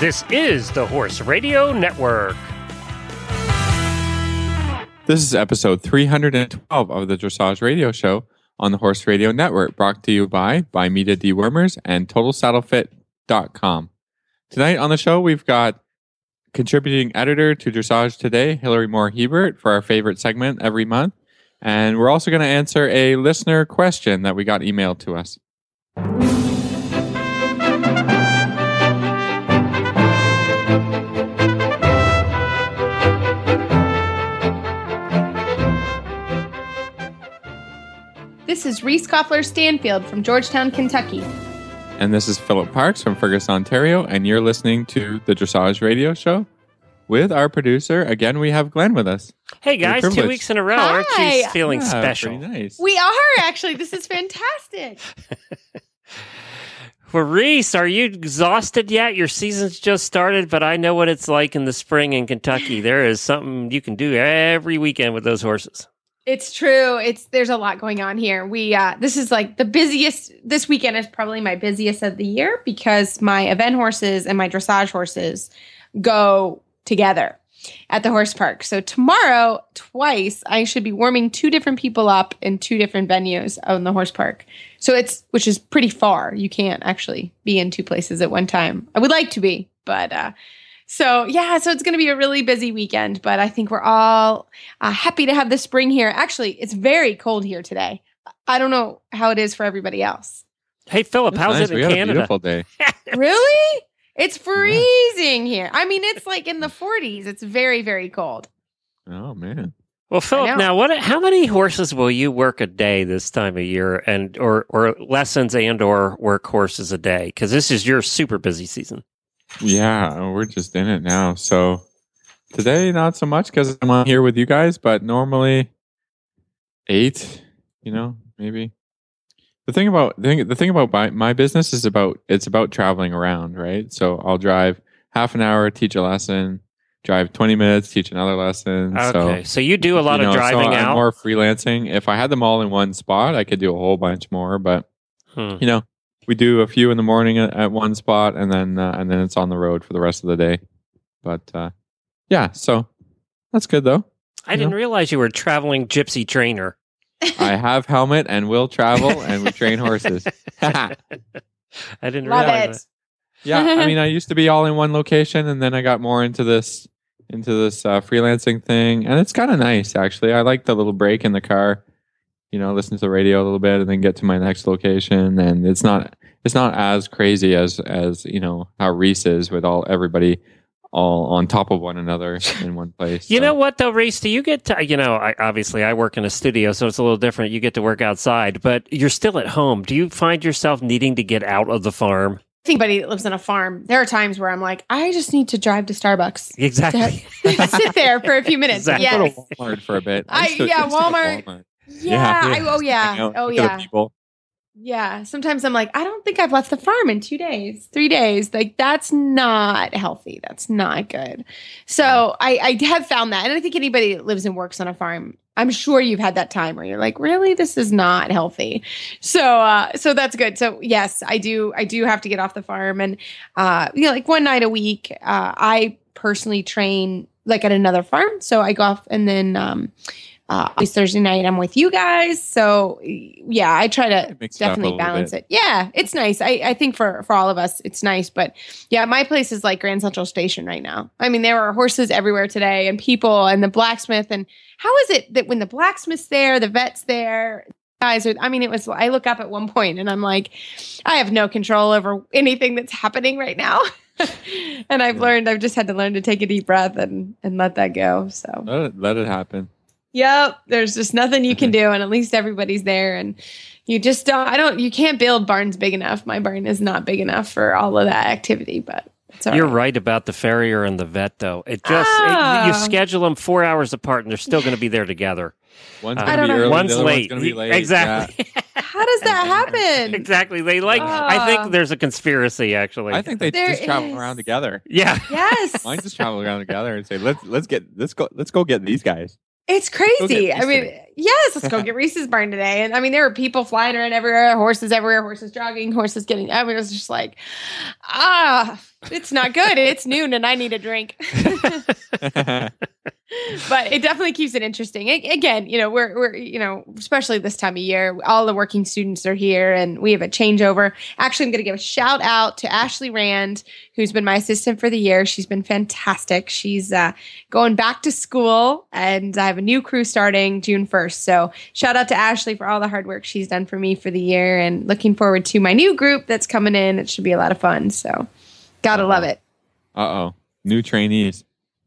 This is the Horse Radio Network. This is episode 312 of the Dressage Radio Show on the Horse Radio Network, brought to you by Bimeda Dewormers and TotalSaddleFit.com. Tonight on the show, we've got contributing editor to Dressage Today, Hilary Moore Hebert, for our favorite segment every month. And we're also going to answer a listener question that we got emailed to us. This is Reese Koffler Stanfield from Georgetown, Kentucky. And this is Philip Parks from Fergus, Ontario, and you're listening to the Dressage Radio Show with our producer. Again, we have Glenn with us. Hey guys, two weeks in a row. Aren't you feeling Yeah, special? Nice. We are actually. This is fantastic. Well, Reese, are you exhausted yet? Your season's just started, but I know what it's like in the spring in Kentucky. There is something you can do every weekend with those horses. It's true. It's there's a lot going on here. We uh this is like the busiest this weekend is probably my busiest of the year because my event horses and my dressage horses go together at the horse park. So tomorrow, twice, I should be warming two different people up in two different venues on the horse park. So it's which is pretty far. You can't actually be in two places at one time. I would like to be, but uh so yeah, so it's going to be a really busy weekend, but I think we're all uh, happy to have the spring here. Actually, it's very cold here today. I don't know how it is for everybody else. Hey, Philip, how's nice. it we in had a Canada? beautiful day. really? It's freezing here. I mean, it's like in the 40s. It's very, very cold. Oh, man. Well, Philip, now what? How many horses will you work a day this time of year, and or or lessons and or work horses a day? Because this is your super busy season. Yeah, we're just in it now. So today, not so much because I'm on here with you guys, but normally eight, you know, maybe. The thing about the thing, the thing about my, my business is about it's about traveling around, right? So I'll drive half an hour, teach a lesson, drive 20 minutes, teach another lesson. Okay, So so, you do a lot you of know, so driving I'm out. more freelancing. If I had them all in one spot, I could do a whole bunch more, but Hmm. you know, we do a few in the morning at, at one spot, and then uh, and then it's on the road for the rest of the day. But uh, yeah, so that's good though. I didn't realize you were a traveling gypsy trainer. I have helmet and will travel, and we train horses. I didn't Love realize. it. yeah, I mean, I used to be all in one location, and then I got more into this into this uh, freelancing thing, and it's kind of nice actually. I like the little break in the car, you know, listen to the radio a little bit, and then get to my next location, and it's not it's not as crazy as as you know how Reese is with all everybody all on top of one another in one place. You So, know what though, Reese? Do you get to, you know, I, obviously I work in a studio, so it's a little different. You get to work outside, but you're still at home. Do you find yourself needing to get out of the farm? Anybody that lives on a farm, there are times where I'm like, I just need to drive to Starbucks. Exactly. Sit there for a few minutes. Exactly. Go Yes. to Walmart for a bit. I- used to- yeah, used to go to Walmart. Yeah. I, oh, yeah. Oh, look at the yeah. people. Yeah. Sometimes I'm like, I don't think I've left the farm in two days, three days. Like, that's not healthy. That's not good. So I, I have found that. And I think anybody that lives and works on a farm, I'm sure you've had that time where you're like, really, this is not healthy. So, uh, so that's good. So yes, I do, I do have to get off the farm and, uh, you know, like one night a week, uh, I personally train like at another farm. So I go off and then, um, uh, always Thursday night, I'm with you guys. So yeah, I try to It it definitely balance bit. it. Yeah, it's nice. I, I think for for all of us, it's nice. But yeah, my place is like Grand Central Station right now. I mean, there are horses everywhere today, and people, and the blacksmith. And how is it that when the blacksmith's there, the vet's there, guys are? I mean, it was. I look up at one point, and I'm like, I have no control over anything that's happening right now. and I've Yeah. learned. I've just had to learn to take a deep breath and and let that go. So. Let it, let it happen. Yep. There's just nothing you can do, and at least everybody's there. And you just don't. I don't. You can't build barns big enough. My barn is not big enough for all of that activity. But it's all You're right. right about the farrier and the vet, though. It just it- Ah. you schedule them four hours apart, and they're still going to be there together. One's I gonna don't be know. early, One's the other late. One's gonna be late. Exactly. How does that happen? exactly. They like. I Ah. think there's a conspiracy. Actually, I think they There just travel around together. Yeah. Yes. Mine just travel around together and say, "Let's let's get let's go let's go get these guys." It's crazy. I mean, Reese yes, let's go get Reese's barn today. And I mean, there were people flying around everywhere, horses everywhere, horses jogging, horses getting. I mean, it was just like, ah, It's not good. It's noon and I need a drink. but it definitely keeps it interesting. A- again, you know, we're we're you know, especially this time of year, all the working students are here, and we have a changeover. Actually, I'm going to give a shout out to Ashley Rand, who's been my assistant for the year. She's been fantastic. She's uh, going back to school, and I have a new crew starting June 1st. So shout out to Ashley for all the hard work she's done for me for the year, and looking forward to my new group that's coming in. It should be a lot of fun. So, gotta love it. Uh oh. New trainees.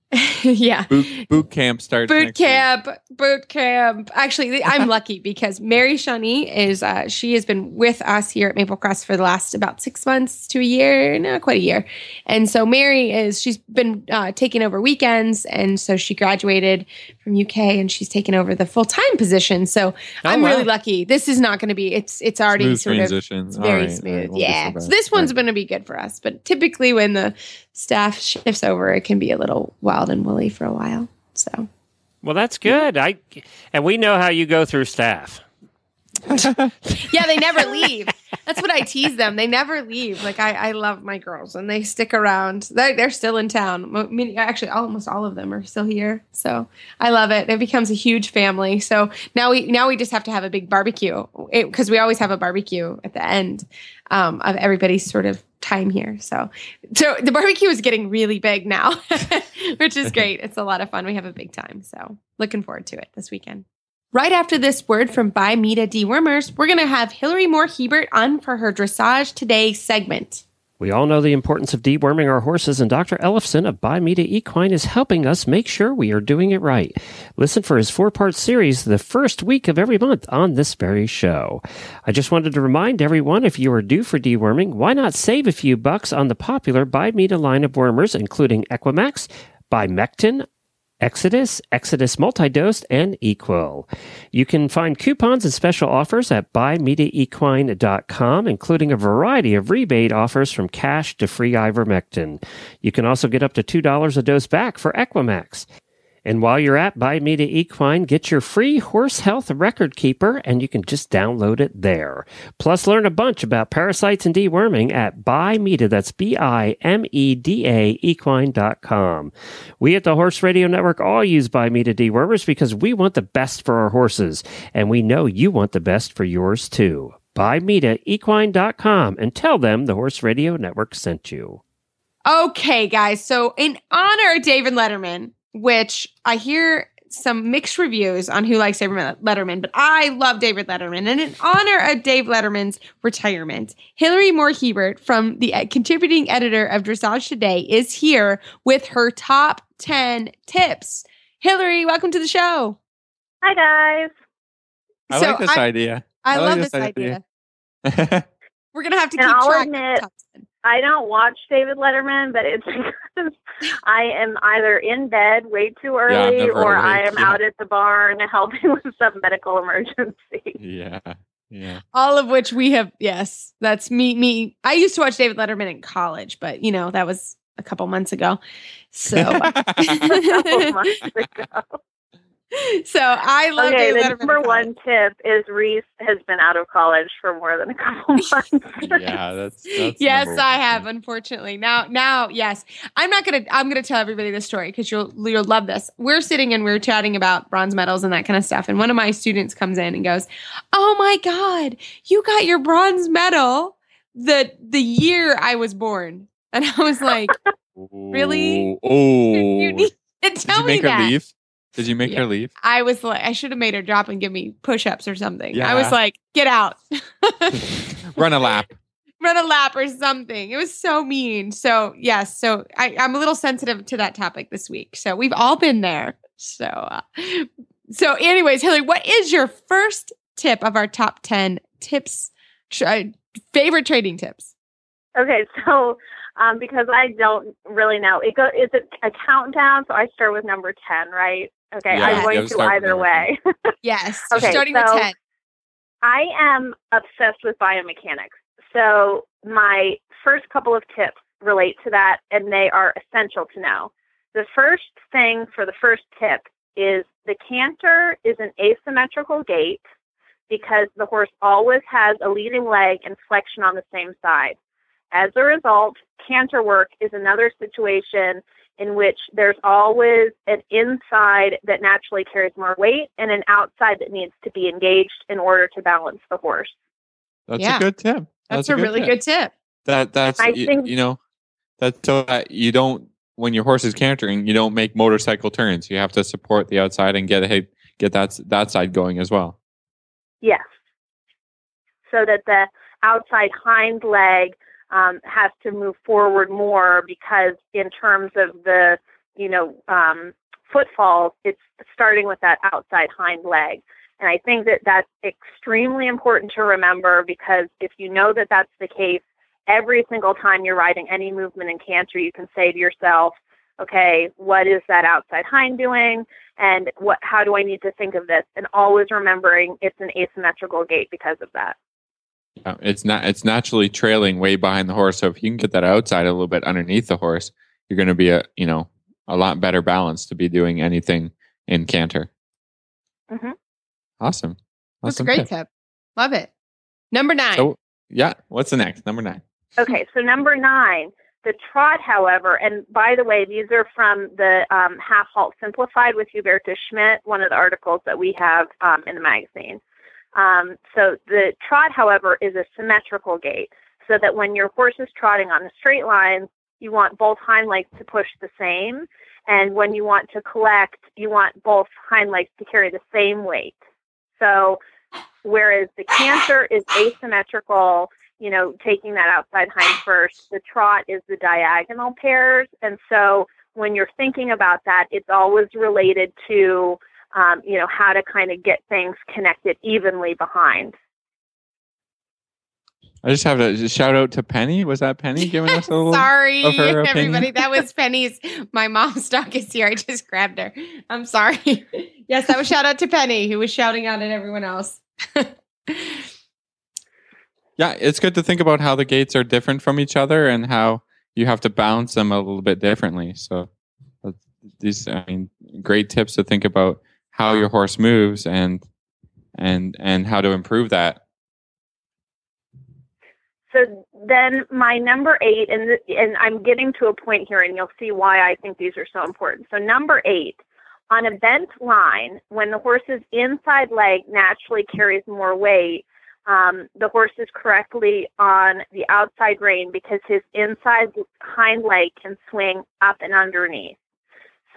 yeah. Boot, boot camp starts. boot next week. camp boot camp actually i'm lucky because mary shawnee is uh, she has been with us here at maple crest for the last about six months to a year no quite a year and so mary is she's been uh, taking over weekends and so she graduated from uk and she's taken over the full-time position so Oh, i'm wow. really lucky this is not going to be it's it's already Smooth sort of transition. it's very right, smooth. right, yeah. so So, this one's Right. going to be good for us. But typically, when the staff shifts over, it can be a little wild and woolly for a while. So, Well, that's good. I and we know how you go through staff. yeah, they never leave. That's what I tease them. They never leave. Like, I, I love my girls and they stick around. They're, they're still in town. Mo- many- Actually, almost all of them are still here. So I love it. It becomes a huge family. So now we now we just have to have a big barbecue because we always have a barbecue at the end um, of everybody's sort of time here. So so the barbecue is getting really big now, which is great. It's a lot of fun. We have a big time. So looking forward to it this weekend. Right after this word from Bimeda Dewormers, we're going to have Hilary Moore Hebert on for her Dressage Today segment. We all know the importance of deworming our horses, and Dr. Ellefson of Bimeda Equine is helping us make sure we are doing it right. Listen for his four part series the first week of every month on this very show. I just wanted to remind everyone if you are due for deworming, why not save a few bucks on the popular Bimeda line of wormers, including Equimax, Bimectin, Exodus, Exodus Multidosed, and Equell. You can find coupons and special offers at bimedaequine.com, including a variety of rebate offers from cash to free ivermectin. You can also get up to $2 a dose back for Equimax. And while you're at Bimeda Equine, get your free horse health record keeper and you can just download it there. Plus, learn a bunch about parasites and deworming at Bimeda. That's B I M E D A equine.com. We at the Horse Radio Network all use Bimeda dewormers because we want the best for our horses, and we know you want the best for yours too. Bimeda Equine.com and tell them the Horse Radio Network sent you. Okay, guys. So, in honor of David Letterman, which I hear some mixed reviews on who likes David Letterman, but I love David Letterman. And in honor of Dave Letterman's retirement, Hilary Moore Hebert, from the contributing editor of Dressage Today, is here with her top 10 tips. Hilary, welcome to the show. Hi guys. I So like this I- idea. I, I like love this this idea. idea. We're going to have to keep And I'll track of admit- the top 10. I don't watch David Letterman, but it's because I am either in bed way too early never or I am yeah. out at the barn helping with some medical emergency. yeah. Yeah. all of which we have yes that's me me i used to watch david letterman in college but you know that was a couple months ago so Couple months ago. So i love okay, david the letterman number one tip is Reese has been out of college for more than a couple months. yeah, that's, that's yes i have unfortunately now now yes i'm not gonna i'm gonna tell everybody this story because you'll you'll love this we're sitting and we're chatting about bronze medals and that kind of stuff and one of my students comes in and goes oh my god you got your bronze medal the the year i was born and i was like Really? Oh. you need to Did tell you make me her that leave? Did you make Yeah. her leave? i was like i should have made her drop and give me push-ups or something i was like get out Run a lap. run a lap or something. It was so mean. So yes, so I, I'm a little sensitive to that topic this week. So we've all been there. So uh, so anyways, Hilary, what is your first tip of our top ten tips? sh- uh, Favorite trading tips? Okay, so um, because I don't really know, it go is it a countdown? So I start with number ten, right? Okay, Yeah, I'm going gotta to start with either way. Yes. so Okay, starting so- with ten. I am obsessed with biomechanics. So my first couple of tips relate to that, and they are essential to know. The first thing for the first tip is the canter is an asymmetrical gait because the horse always has a leading leg and flexion on the same side. As a result, canter work is another situation in which there's always an inside that naturally carries more weight and an outside that needs to be engaged in order to balance the horse. That's Yeah. a good tip. That's, a, really tip. good tip. That that's I you, think- you know that's so that you don't when your horse is cantering, you don't make motorcycle turns. You have to support the outside and get a get that that side going as well. Yes. So that the outside hind leg um, has to move forward more because, in terms of the, you know, um, footfalls, it's starting with that outside hind leg. And I think that that's extremely important to remember because if you know that that's the case, every single time you're riding any movement in canter, you can say to yourself, okay, what is that outside hind doing? And what, how do I need to think of this? And always remembering it's an asymmetrical gait because of that. Uh, It's not it's naturally trailing way behind the horse. So if you can get that outside a little bit underneath the horse, you're going to be a you know a lot better balance to be doing anything in canter. Mhm. Awesome. That's a great tip. tip. Love it. Number nine. So yeah, what's the next number nine? Okay, so number nine, the trot, however, and by the way, these are from the um, Half Halt Simplified with Hubertus Schmidt, one of the articles that we have um, in the magazine. Um, so the trot, however, is a symmetrical gait, so that when your horse is trotting on a straight line, you want both hind legs to push the same, and when you want to collect, you want both hind legs to carry the same weight. So whereas the canter is asymmetrical you know, taking that outside hind first. The trot is the diagonal pairs. And so when you're thinking about that, it's always related to, um, you know, how to kind of get things connected evenly behind. I just have to shout out to Penny. Was that Penny giving us a little? sorry, of her opinion? everybody. That was Penny's. My mom's dog is here. I just grabbed her. I'm sorry. yes, that was shout out to Penny, who was shouting out at everyone else. Yeah, it's good to think about how the gaits are different from each other and how you have to balance them a little bit differently. So uh, these, I mean, great tips to think about how your horse moves and and and how to improve that. So then my number eight, and and I'm getting to a point here, and you'll see why I think these are so important. So number eight, on a bent line, when the horse's inside leg naturally carries more weight, um, the horse is correctly on the outside rein because his inside hind leg can swing up and underneath.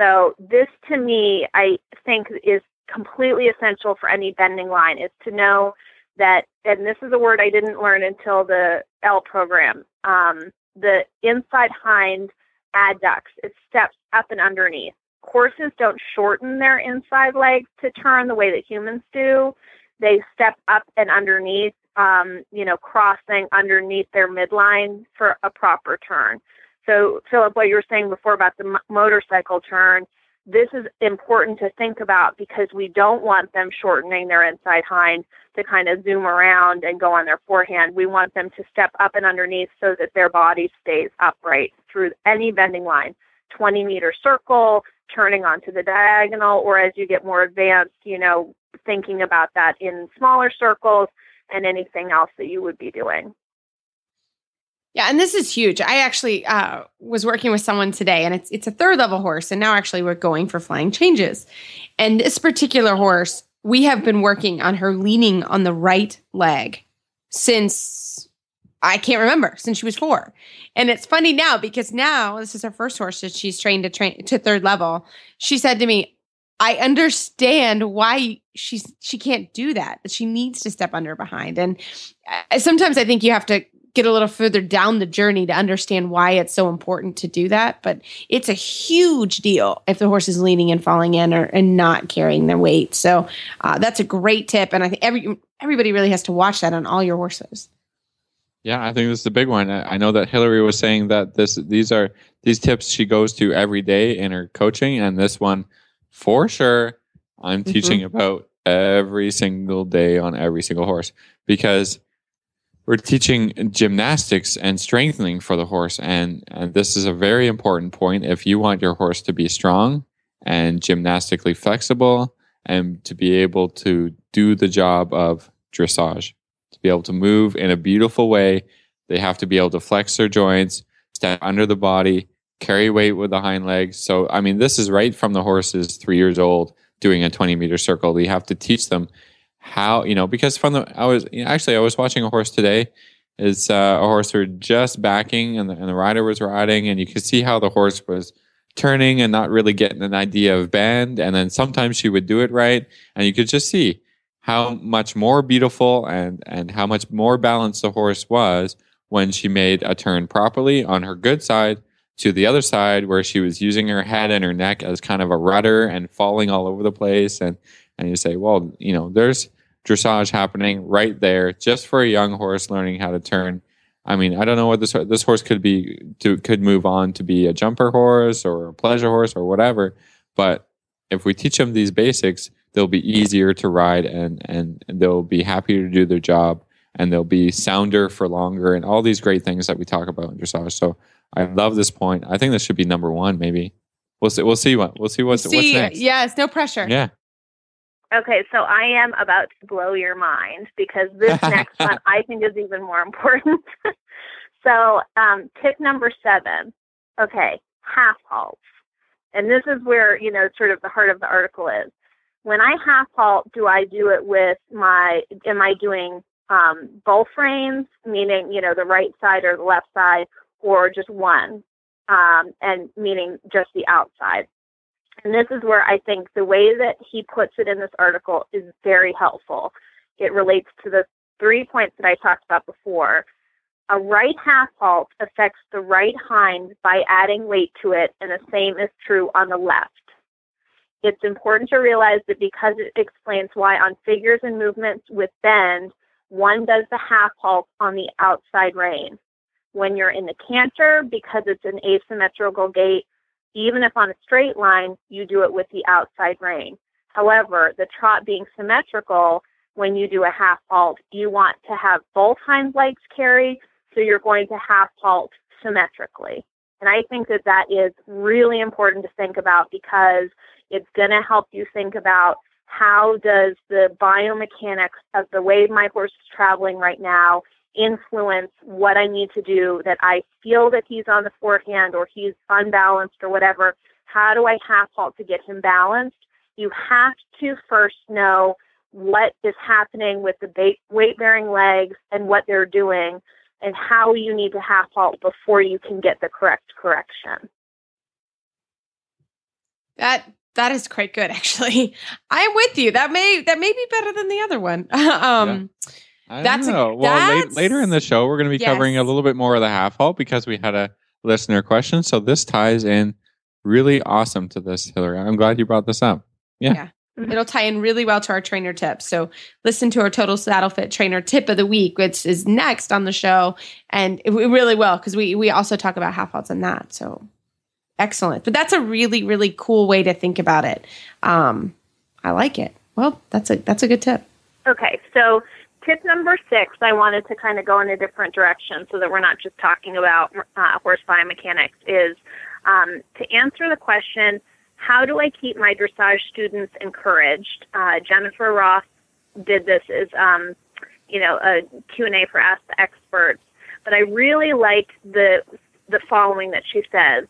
So this, to me, I think is completely essential for any bending line is to know that, and this is a word I didn't learn until the L program, um, the inside hind adducts, it steps up and underneath. Horses don't shorten their inside legs to turn the way that humans do. They step up and underneath, um, you know, crossing underneath their midline for a proper turn. So, Philip, what you were saying before about the motorcycle turn, this is important to think about because we don't want them shortening their inside hind to kind of zoom around and go on their forehand. We want them to step up and underneath so that their body stays upright through any bending line. 20 meter circle, turning onto the diagonal, or as you get more advanced, you know, thinking about that in smaller circles and anything else that you would be doing. Yeah, and this is huge. I actually uh, was working with someone today, and it's it's a third level horse, and now actually we're going for flying changes. And this particular horse, we have been working on her leaning on the right leg since I can't remember since she was four. And it's funny now because now this is her first horse that she's trained to train to third level. She said to me, I understand why she's she can't do that. She needs to step under behind. And uh, sometimes I think you have to get a little further down the journey to understand why it's so important to do that. But it's a huge deal if the horse is leaning and falling in or and not carrying their weight. So uh, that's a great tip, and I think every everybody really has to watch that on all your horses. Yeah, I think this is a big one. I know that Hilary was saying that this these are these tips she goes to every day in her coaching, and this one for sure I'm Mhm. teaching about every single day on every single horse because we're teaching gymnastics and strengthening for the horse, and and this is a very important point. If you want your horse to be strong and gymnastically flexible, and to be able to do the job of dressage to be able to move in a beautiful way They have to be able to flex their joints, step under the body, carry weight with the hind legs. So, I mean, this is right from the horse is three years old doing a 20 meter circle. We have to teach them how, you know, because from the, I was actually, I was watching a horse today. It's uh, a horse who just backing and the, and the rider was riding, and you could see how the horse was turning and not really getting an idea of bend. And then sometimes she would do it right, and you could just see how much more beautiful and, and how much more balanced the horse was when she made a turn properly on her good side to the other side where she was using her head and her neck as kind of a rudder and falling all over the place and and you say well you know there's dressage happening right there just for a young horse learning how to turn i mean i don't know what this this horse could be to could move on to be a jumper horse or a pleasure horse or whatever but if we teach them these basics they'll be easier to ride and and they'll be happier to do their job and they'll be sounder for longer and all these great things that we talk about in dressage so I love this point. I think this should be number one. Maybe we'll see. We'll see what we'll see what's, see, what's next. Yes, no pressure. Yeah. Okay, so I am about to blow your mind because this next one I think is even more important. so, um, tip number seven. Okay, half halts. And this is where, you know, sort of the heart of the article is. When I half halt, do I do it with my, am I doing um, both reins, meaning, you know, the right side or the left side, or just one, um, and meaning just the outside. And this is where I think the way that he puts it in this article is very helpful. It relates to the three points that I talked about before. A right half halt affects the right hind by adding weight to it, and the same is true on the left. It's important to realize that because it explains why on figures and movements with bend, one does the half halt on the outside rein when you're in the canter because it's an asymmetrical gait. Even if on a straight line, you do it with the outside rein. However, the trot being symmetrical, when you do a half halt, you want to have both hind legs carry, so you're going to half halt symmetrically. And I think that that is really important to think about because it's going to help you think about how does the biomechanics of the way my horse is traveling right now influence what I need to do that I feel that he's on the forehand or he's unbalanced or whatever. How do I half halt to get him balanced? You have to first know what is happening with the weight bearing legs and what they're doing and how you need to half halt before you can get the correct correction. That that is quite good actually. I'm with you. That may that may be better than the other one. um yeah I that's don't know. A, well, late, later in the show, we're going to be yes. covering a little bit more of the half halt because we had a listener question. So this ties in really awesome to this, Hilary. I'm glad you brought this up. Yeah. yeah. Mm-hmm. It'll tie in really well to our trainer tips. So listen to our total saddle fit trainer tip of the week, which is next on the show. And it, really will because we we also talk about half halts and that. So excellent. But that's a really, really cool way to think about it. Um, I like it. Well, that's a that's a good tip. Okay. So tip number six, I wanted to kind of go in a different direction so that we're not just talking about uh, horse biomechanics, is um, to answer the question, how do I keep my dressage students encouraged? Uh, Jennifer Roth did this as, um, you know, a Q&A for Ask the Experts. But I really like the, the following that she says.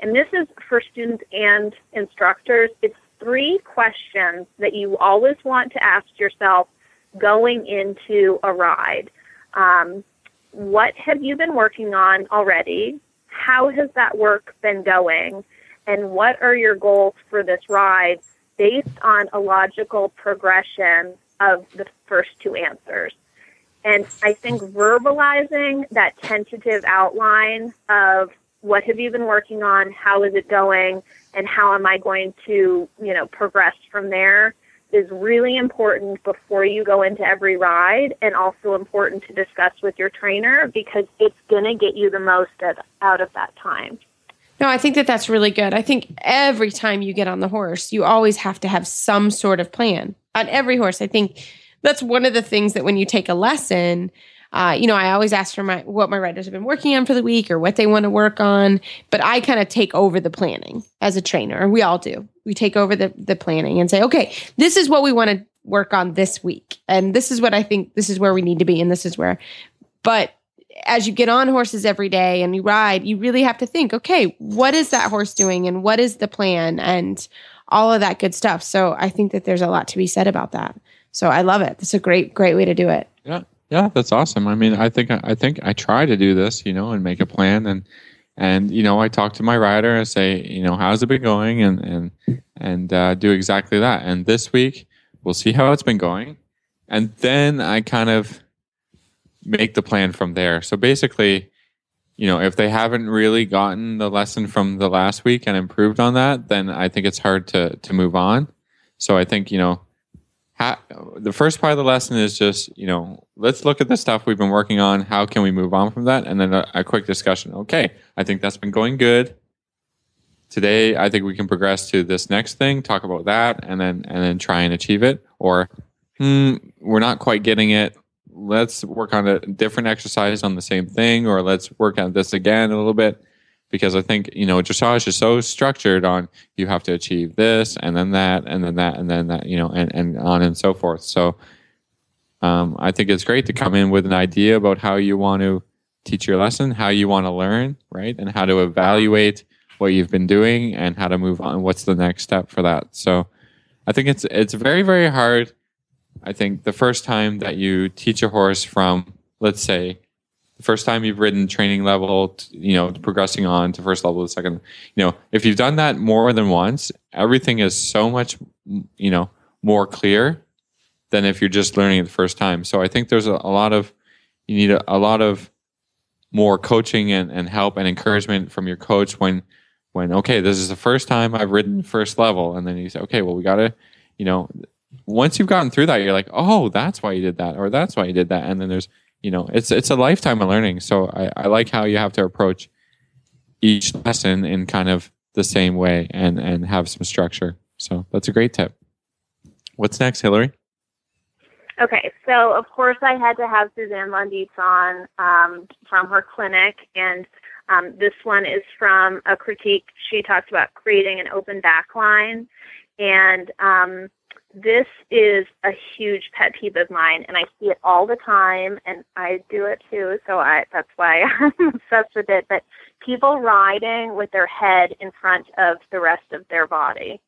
And this is for students and instructors. It's three questions that you always want to ask yourself – going into a ride. Um, what have you been working on already? How has that work been going? And what are your goals for this ride based on a logical progression of the first two answers? And I think verbalizing that tentative outline of what have you been working on, how is it going, and how am I going to, you know, progress from there is really important before you go into every ride and also important to discuss with your trainer because it's going to get you the most out of that time. No, I think that that's really good. I think every time you get on the horse, you always have to have some sort of plan on every horse. I think that's one of the things that when you take a lesson, uh, you know, I always ask for my what my riders have been working on for the week or what they want to work on, but I kind of take over the planning as a trainer. We all do. We take over the the planning and say, okay, this is what we want to work on this week, and this is what I think this is where we need to be, and this is where. But as you get on horses every day and you ride, you really have to think, okay, what is that horse doing and what is the plan and all of that good stuff. So I think that there's a lot to be said about that. So I love it. It's a great, great way to do it. Yeah. Yeah, that's awesome. I mean, I think I think I try to do this, you know, and make a plan and and you know, I talk to my rider and say, you know, how's it been going and and and uh, do exactly that. And this week, we'll see how it's been going, and then I kind of make the plan from there. So basically, you know, if they haven't really gotten the lesson from the last week and improved on that, then I think it's hard to to move on. So I think you know how, the first part of the lesson is just you know let's look at the stuff we've been working on. How can we move on from that? And then a, a, quick discussion. Okay i think that's been going good. Today i think we can progress to this next thing talk about that and then and then try and achieve it. Or hmm, we're not quite getting it. Let's work on a different exercise on the same thing or let's work on this again a little bit because I think you know dressage is so structured on you have to achieve this and then that and then that and then that you know and and on and so forth. So um, I think it's great to come in with an idea about how you want to teach your lesson, how you want to learn, right, and how to evaluate what you've been doing and how to move on. What's the next step for that? So I think it's it's very very hard. I think the first time that you teach a horse from let's say first time you've ridden training level, you know, progressing on to first level, the second, you know, if you've done that more than once, everything is so much, you know, more clear than if you're just learning it the first time. So I think there's a, a lot of, you need a, a, lot of more coaching and, and help and encouragement from your coach when, when, okay, this is the first time I've ridden first level. And then you say, okay, well, we got to, you know, once you've gotten through that, you're like, oh, that's why you did that, or that's why you did that. And then there's you know it's it's a lifetime of learning. So I, I like how you have to approach each lesson in kind of the same way and and have some structure. So that's a great tip. What's next hilary? Okay. So of course i had to have suzanne von on um, from her clinic. And um, this one is from a critique. She talks about creating an open back line. And um, this is a huge pet peeve of mine and I see it all the time and I do it too, so I that's why I'm obsessed with it. But people riding with their head in front of the rest of their body.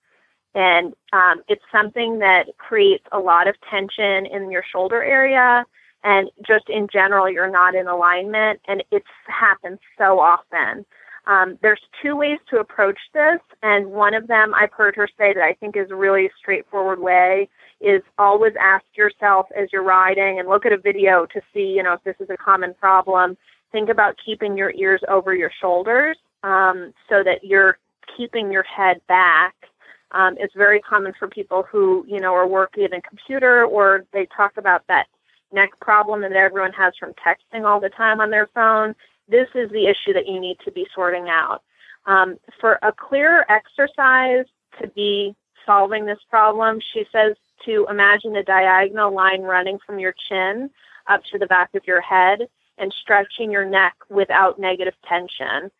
And um, it's something that creates a lot of tension in your shoulder area and just in general you're not in alignment and it's happens so often. Um, there's two ways to approach this, and one of them I've heard her say that I think is a really straightforward way is always ask yourself as you're riding and look at a video to see, you know, if this is a common problem. Think about keeping your ears over your shoulders um, so that you're keeping your head back. Um, it's very common for people who, you know, are working in a computer or they talk about that neck problem that everyone has from texting all the time on their phone this is the issue that you need to be sorting out. Um, for a clearer exercise to be solving this problem, she says to imagine a diagonal line running from your chin up to the back of your head and stretching your neck without negative tension.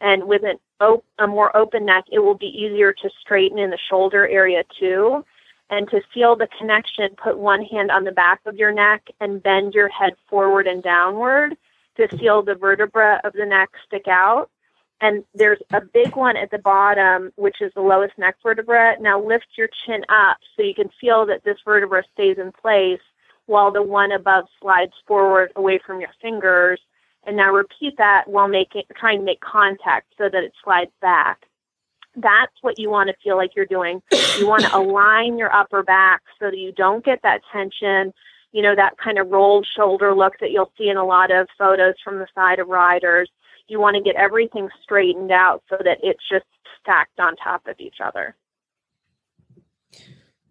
And with an op- a more open neck, it will be easier to straighten in the shoulder area too. And to feel the connection, put one hand on the back of your neck and bend your head forward and downward to feel the vertebra of the neck stick out. And there's a big one at the bottom, which is the lowest neck vertebra. Now lift your chin up so you can feel that this vertebra stays in place while the one above slides forward away from your fingers. And now repeat that while making, trying to make contact so that it slides back. That's what you want to feel like you're doing. You want to align your upper back so that you don't get that tension you know, that kind of rolled shoulder look that you'll see in a lot of photos from the side of riders. You want to get everything straightened out so that it's just stacked on top of each other.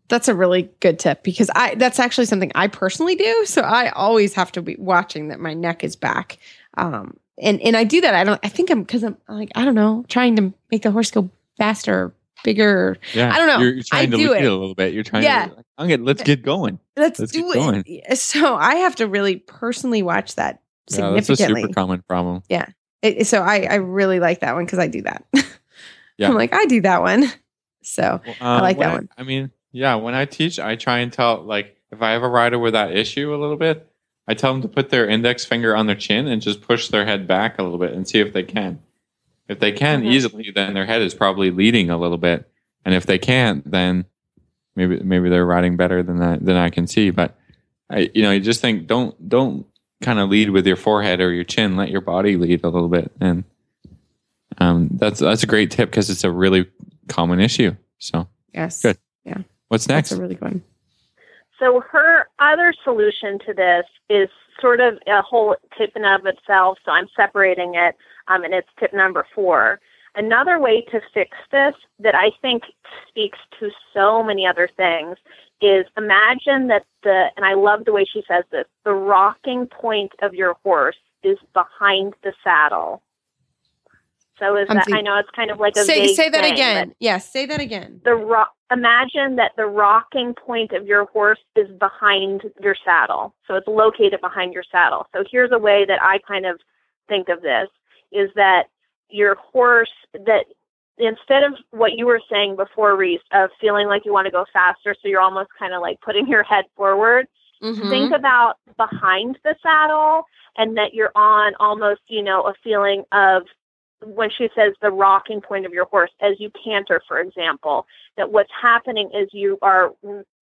That's a really good tip because I that's actually something I personally do. So I always have to be watching that my neck is back. Um, and and I do that. I don't. I think I'm because I'm like I don't know, trying to make the horse go faster bigger. Yeah, I don't know. You're, you're trying I to do it. it. a little bit. You're trying yeah. to. Like, I'm gonna let's get going. Let's, let's do it. Going. So I have to really personally watch that significantly. Yeah, that's a super common problem. Yeah. It, so I I really like that one because I do that. yeah. I'm like I do that one. So well, um, I like that I, one. I mean, yeah. When I teach, I try and tell like if I have a rider with that issue a little bit, I tell them to put their index finger on their chin and just push their head back a little bit and see if they can. If they can Mhm. easily, then their head is probably leading a little bit, and if they can't, then maybe maybe they're riding better than that than I can see. But I, you know, you just think don't don't kind of lead with your forehead or your chin. Let your body lead a little bit, and um, that's that's a great tip because it's a really common issue. So, Yes. Good. Yeah. what's That's next? a really good one. So her other solution to this is sort of a whole tip in of itself. So I'm separating it, um, and it's tip number four. Another way to fix this that I think speaks to so many other things is imagine that the, and I love the way she says this, the rocking point of your horse is behind the saddle. So is I'm that, I know it's kind of like a Say say that thing, again. Yes, say that again. the ro- imagine that the rocking point of your horse is behind your saddle so it's located behind your saddle so here's a way that i kind of think of this is that your horse that instead of what you were saying before reese of feeling like you want to go faster so you're almost kind of like putting your head forward Mhm. think about behind the saddle and that you're on almost you know a feeling of when she says the rocking point of your horse as you canter for example that what's happening is you are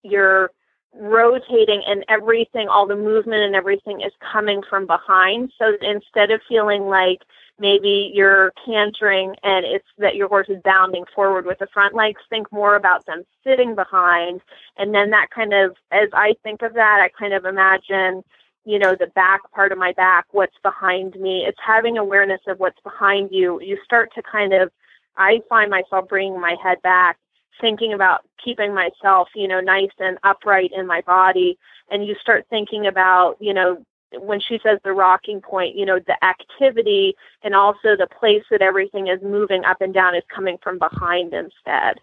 you're rotating and everything all the movement and everything is coming from behind so instead of feeling like maybe you're cantering and it's that your horse is bounding forward with the front legs think more about them sitting behind. And then that kind of as i think of that i kind of imagine you know the back part of my back what's behind me. It's having awareness of what's behind you. You start to kind of i find myself bringing my head back thinking about keeping myself you know nice and upright in my body. And you start thinking about you know when she says the rocking point you know the activity and also the place that everything is moving up and down is coming from behind instead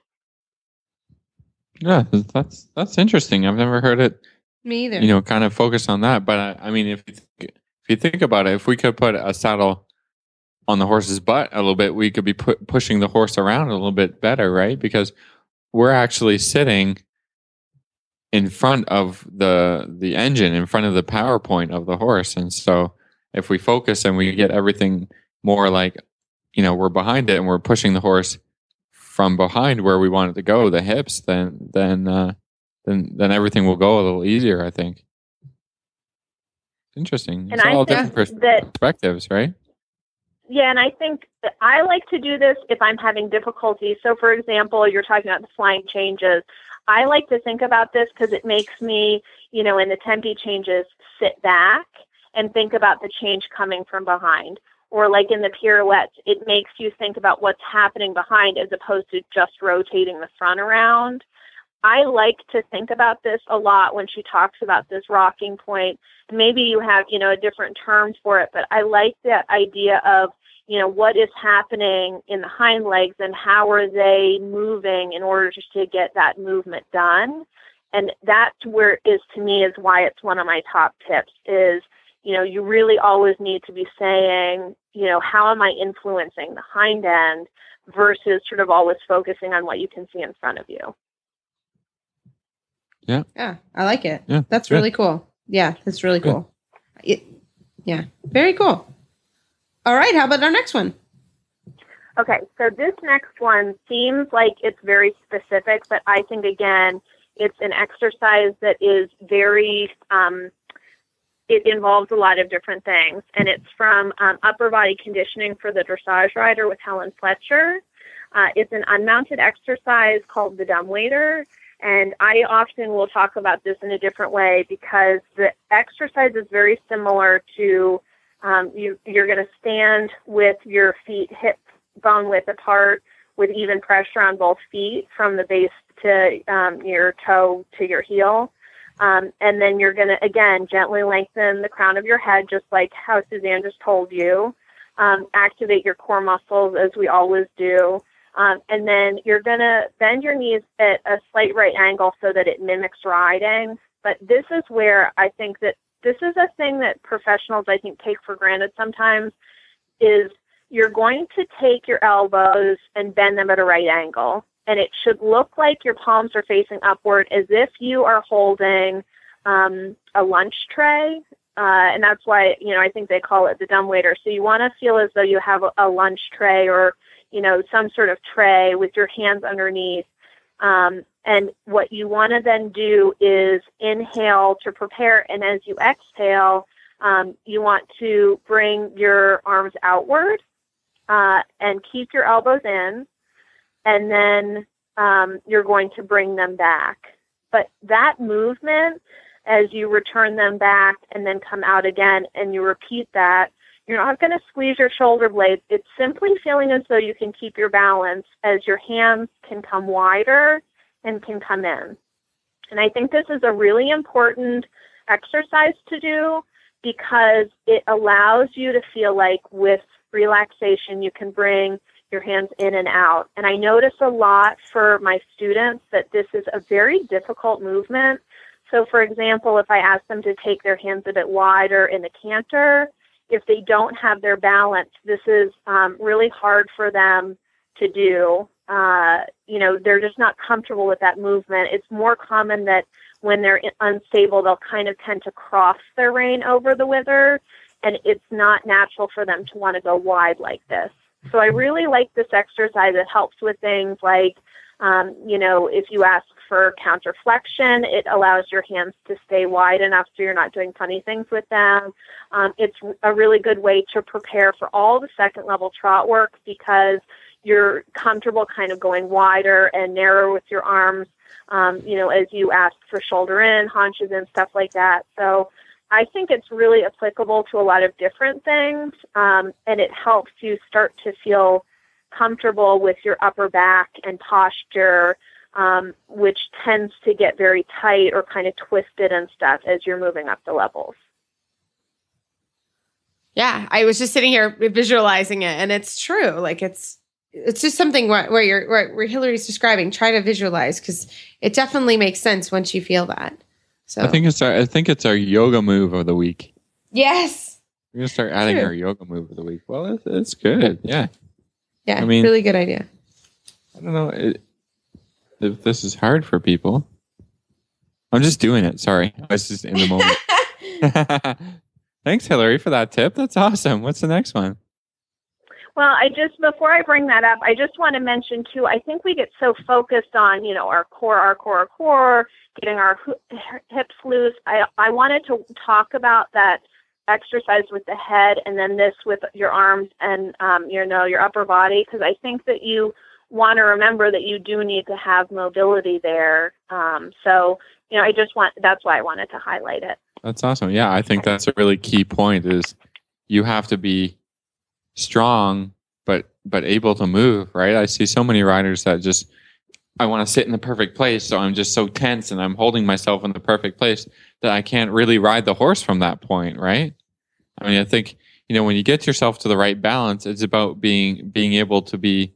Yeah, that's that's interesting. I've never heard it Me either. you know, kind of focus on that. But I, I mean, if you think, if you think about it, if we could put a saddle on the horse's butt a little bit, we could be pu- pushing the horse around a little bit better, right? Because we're actually sitting in front of the the engine, in front of the power point of the horse, and so if we focus and we get everything more like, you know, we're behind it and we're pushing the horse from behind where we want it to go, the hips, then then uh, then then everything will go a little easier. I think. Interesting. And It's I all think different pers- that- perspectives, right? Yeah, and I think I like to do this if I'm having difficulty. So, for example, you're talking about the flying changes. I like to think about this because it makes me, you know, in the tempi changes, sit back and think about the change coming from behind. Or like in the pirouettes, it makes you think about what's happening behind as opposed to just rotating the front around. I like to think about this a lot when she talks about this rocking point. Maybe you have, you know, a different term for it, but I like that idea of, you know, what is happening in the hind legs and how are they moving in order to get that movement done. And that's where is to me is why it's one of my top tips is, you know, you really always need to be saying, you know, how am I influencing the hind end versus sort of always focusing on what you can see in front of you. Yeah. Yeah, I like it. Yeah, That's good. really cool. Yeah, that's really Good. cool. It, yeah, very cool. All right, how about our next one? Okay, so this next one seems like it's very specific, but I think again, it's an exercise that is very, um, it involves a lot of different things. And it's from um, Upper Body Conditioning for the Dressage Rider with Helen Fletcher. Uh, it's an unmounted exercise called the dumb waiter. And I often will talk about this in a different way because the exercise is very similar to um, you, you're going to stand with your feet hip bone width apart with even pressure on both feet from the base to um, your toe to your heel. Um, and then you're going to, again, gently lengthen the crown of your head, just like how Suzanne just told you. Um, activate your core muscles as we always do. Um, and then you're going to bend your knees at a slight right angle so that it mimics riding. But this is where I think that this is a thing that professionals, I think, take for granted sometimes is you're going to take your elbows and bend them at a right angle. And it should look like your palms are facing upward as if you are holding um, a lunch tray uh, and that's why you know I think they call it the dumb waiter. So you want to feel as though you have a, a lunch tray or you know some sort of tray with your hands underneath. Um, and what you want to then do is inhale to prepare, and as you exhale, um, you want to bring your arms outward uh, and keep your elbows in, and then um, you're going to bring them back. But that movement, as you return them back and then come out again, and you repeat that, you're not going to squeeze your shoulder blades. It's simply feeling as though you can keep your balance as your hands can come wider and can come in. And I think this is a really important exercise to do because it allows you to feel like with relaxation you can bring your hands in and out. And I notice a lot for my students that this is a very difficult movement. So, for example, if I ask them to take their hands a bit wider in the canter, if they don't have their balance, this is um, really hard for them to do. Uh, you know, they're just not comfortable with that movement. It's more common that when they're unstable, they'll kind of tend to cross their rein over the wither, and it's not natural for them to want to go wide like this. So I really like this exercise. It helps with things like, um, you know, if you ask for counterflexion, it allows your hands to stay wide enough so you're not doing funny things with them. Um, it's a really good way to prepare for all the second level trot work because you're comfortable kind of going wider and narrower with your arms, um, you know, as you ask for shoulder in, haunches in, stuff like that. So I think it's really applicable to a lot of different things, um, and it helps you start to feel comfortable with your upper back and posture, um, which tends to get very tight or kind of twisted and stuff as you're moving up the levels. Yeah, I was just sitting here visualizing it, and it's true. Like it's it's just something where, where you're where, where Hilary's describing. Try to visualize because it definitely makes sense once you feel that. So I think it's our I think it's our yoga move of the week. Yes. We're gonna start adding True. our yoga move of the week. Well, it's, it's good. Yeah. Yeah. I mean- really good idea. I don't know it, if this is hard for people. I'm just doing it. Sorry, I was just in the moment. Thanks, Hillary, for that tip. That's awesome. What's the next one? Well, I just before I bring that up, I just want to mention too. I think we get so focused on you know our core, our core, our core, getting our hips loose. I I wanted to talk about that exercise with the head, and then this with your arms and um, you know your upper body, because I think that you want to remember that you do need to have mobility there. Um, so you know, I just want that's why I wanted to highlight it. That's awesome. Yeah, I think that's a really key point. Is you have to be strong, but but able to move. Right. I see so many riders that just I want to sit in the perfect place, so I'm just so tense and I'm holding myself in the perfect place that I can't really ride the horse from that point. Right. I mean, I think you know when you get yourself to the right balance, it's about being being able to be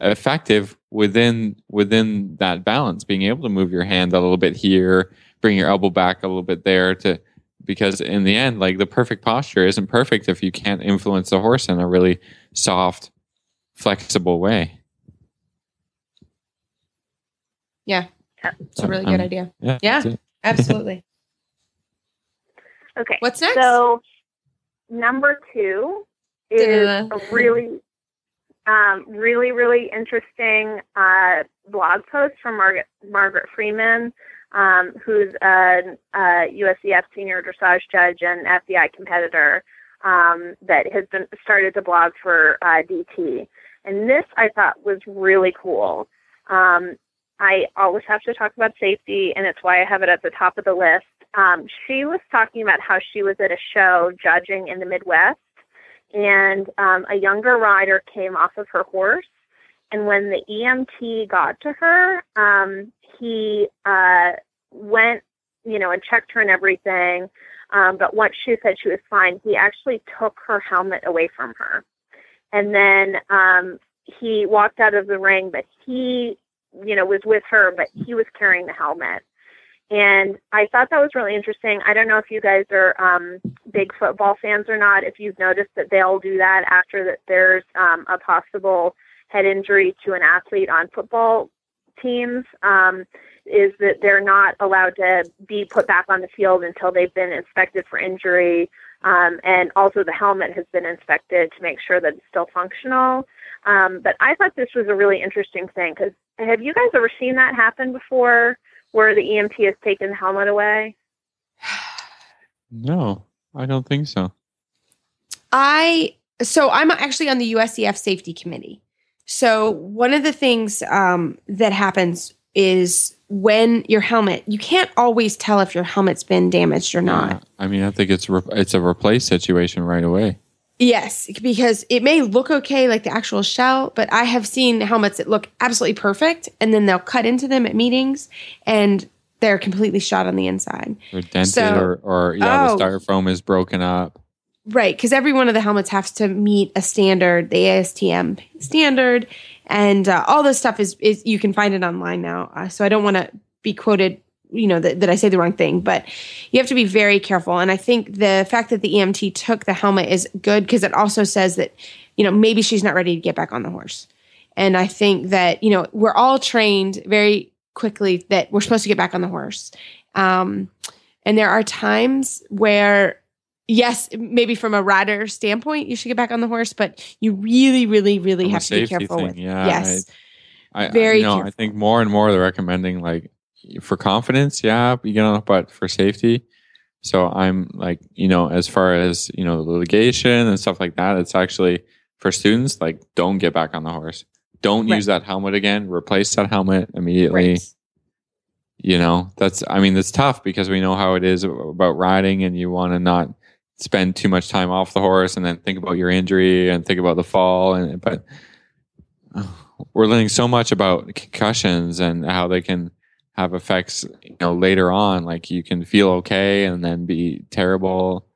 effective within within that balance being able to move your hand a little bit here bring your elbow back a little bit there to because in the end like the perfect posture isn't perfect if you can't influence the horse in a really soft flexible way Yeah. It's a really good Um, idea. yeah Yeah. Absolutely. Okay. What's next? So number two is a really, um, really, really interesting uh, blog post from Margaret Margaret Freeman, um, who's a, a USEF senior dressage judge and FEI competitor um, that has been started to blog for uh, DT. And this I thought was really cool. Um, I always have to talk about safety, and it's why I have it at the top of the list. Um, she was talking about how she was at a show judging in the Midwest, and um, a younger rider came off of her horse. And when the EMT got to her, um, he uh, went, you know, and checked her and everything. Um, but once she said she was fine, he actually took her helmet away from her. And then um, he walked out of the ring, but he you know, was with her, but he was carrying the helmet. And I thought that was really interesting. I don't know if you guys are um, big football fans or not. If you've noticed that they'll do that after that there's um, a possible head injury to an athlete on football teams um, is that they're not allowed to be put back on the field until they've been inspected for injury. Um, and also the helmet has been inspected to make sure that it's still functional. Um, but I thought this was a really interesting thing because have you guys ever seen that happen before where the EMT has taken the helmet away? No, I don't think so. I so I'm actually on the USEF safety committee. So one of the things um, that happens is when your helmet, you can't always tell if your helmet's been damaged or not. Yeah, I mean, I think it's re- it's a replace situation right away. Yes, because it may look okay, like the actual shell, but I have seen helmets that look absolutely perfect, and then they'll cut into them at meetings, and they're completely shot on the inside. Or dented, So- or or yeah, Oh. the styrofoam is broken up. Right, because every one of the helmets has to meet a standard, the ASTM standard, and uh, all this stuff is is you can find it online now. Uh, so I don't want to be quoted, you know, that, that I say the wrong thing, but you have to be very careful. And I think the fact that the EMT took the helmet is good because it also says that, you know, maybe she's not ready to get back on the horse. And I think that you know we're all trained very quickly that we're supposed to get back on the horse. Um, and there are times where yes, maybe from a rider standpoint, you should get back on the horse, but you really, really, really From have to be careful thing, with. yeah, yes, I, I- Very you know, I think more and more they're recommending like for confidence, yeah, you know, but for safety. So I'm like, you know, as far as you know, the litigation and stuff like that, it's actually for students like don't get back on the horse. Don't Right. use that helmet again. Replace that helmet immediately. right. You know, that's I mean, it's tough because we know how it is about riding, and you want to not spend too much time off the horse and then think about your injury and think about the fall. And but uh, we're learning so much about concussions and how they can have effects you know later on. Like you can feel okay and then be terrible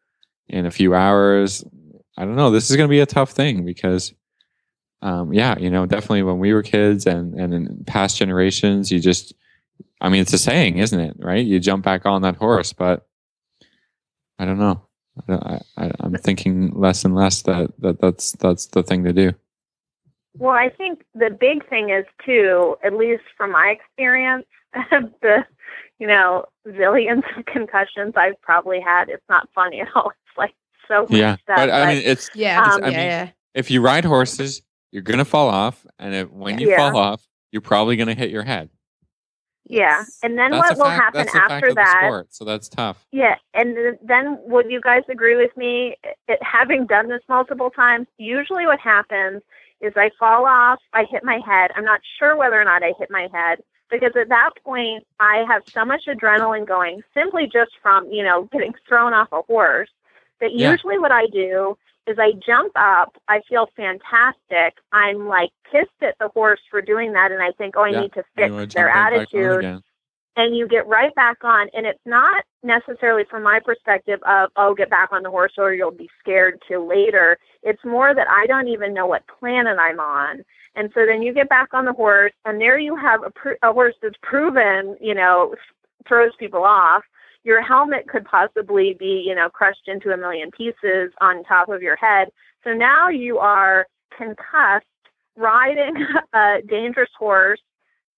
in a few hours. I don't know. This is going to be a tough thing because um, yeah you know definitely when we were kids and and in past generations you just i mean it's a saying isn't it? Right? You jump back on that horse but i don't know I, don't- I, I, i'm thinking less and less that, that that's that's the thing to do Well, I think the big thing is too, at least from my experience, the you know zillions of concussions I've probably had. It's not funny at all. It's like so yeah stuff. but i mean it's Yeah, Um, yeah, I mean, yeah. if you ride horses, you're gonna fall off, and if, when you Yeah. fall off, you're probably gonna hit your head. Yeah, and then That's what will fact, happen that's a fact after that? sport, so that's tough. Yeah, and th- then would you guys agree with me? It, having done this multiple times, usually what happens is I fall off, I hit my head. I'm not sure whether or not I hit my head because at that point I have so much adrenaline going simply just from, you know, getting thrown off a horse that Yeah. usually what I do is I jump up, I feel fantastic. I'm like pissed at the horse for doing that and I think, oh, I Yeah, need to fix their right attitude. and you get right back on and it's not necessarily from my perspective of oh get back on the horse or you'll be scared to later. It's more that i don't even know what planet i'm on. And so then you get back on the horse and there you have a, pr- a horse that's proven you know throws people off your helmet could possibly be you know crushed into a million pieces on top of your head so now you are concussed riding a dangerous horse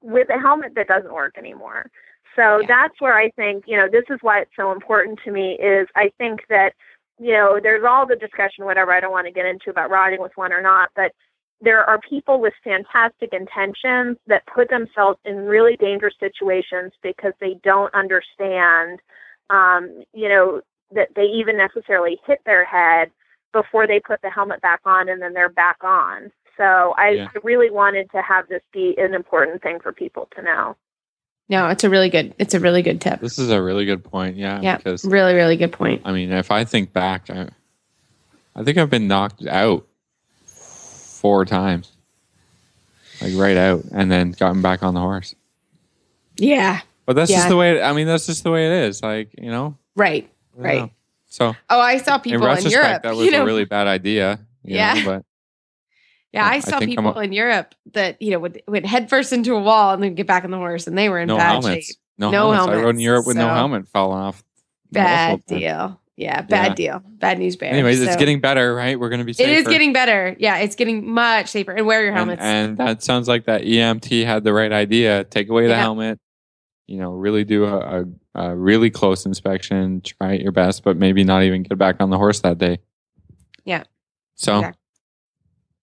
with a helmet that doesn't work anymore. So Yeah. that's where I think, you know, this is why it's so important to me is I think that, you know, there's all the discussion, whatever I don't want to get into about riding with one or not, but there are people with fantastic intentions that put themselves in really dangerous situations because they don't understand, um, you know, that they even necessarily hit their head before they put the helmet back on and then they're back on. So I Yeah. really wanted to have this be an important thing for people to know. No, it's a really good. It's a really good tip. This is a really good point. Yeah, Yeah, because really, really good point. I mean, if I think back, I, I think I've been knocked out four times, like right out, and then gotten back on the horse. Yeah, But that's Yeah. just the way. It, I mean, that's just the way it is. Like you know, right, right. know. So Oh, I saw people in, retrospect, Europe. that was you know, a really bad idea. you Yeah. know, but yeah, I I saw I'm people a- in Europe that you know would went headfirst into a wall and then get back on the horse, and they were in no bad helmets. shape. No, No helmets. I rode in Europe with no helmet, falling off. Bad deal. Yeah, bad Yeah. deal. Bad news bear. Anyways, it's getting better, right? We're going to be It safer. is getting better. Yeah, it's getting much safer. And wear your helmets. and that sounds like that EMT had the right idea. Take away the Yeah. helmet. You know, really do a, a, a really close inspection. Try your best, but maybe not even get back on the horse that day. Yeah. So, Exactly.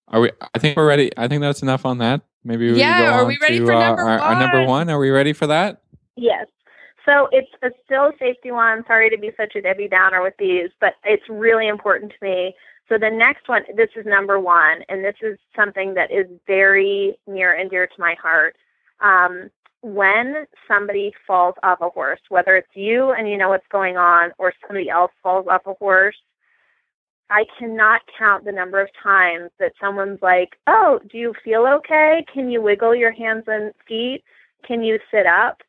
are we? I think we're ready. I think that's enough on that. Maybe we Yeah, go are on we ready to, for uh, number our, our number one? one. Are we ready for that? Yes. So it's a still safety one. Sorry to be such a Debbie Downer with these, but it's really important to me. So the next one, this is number one, and this is something that is very near and dear to my heart. Um, when somebody falls off a horse, whether it's you and you know what's going on, or somebody else falls off a horse, I cannot count the number of times that someone's like, "Oh, do you feel okay? Can you wiggle your hands and feet? Can you sit up?"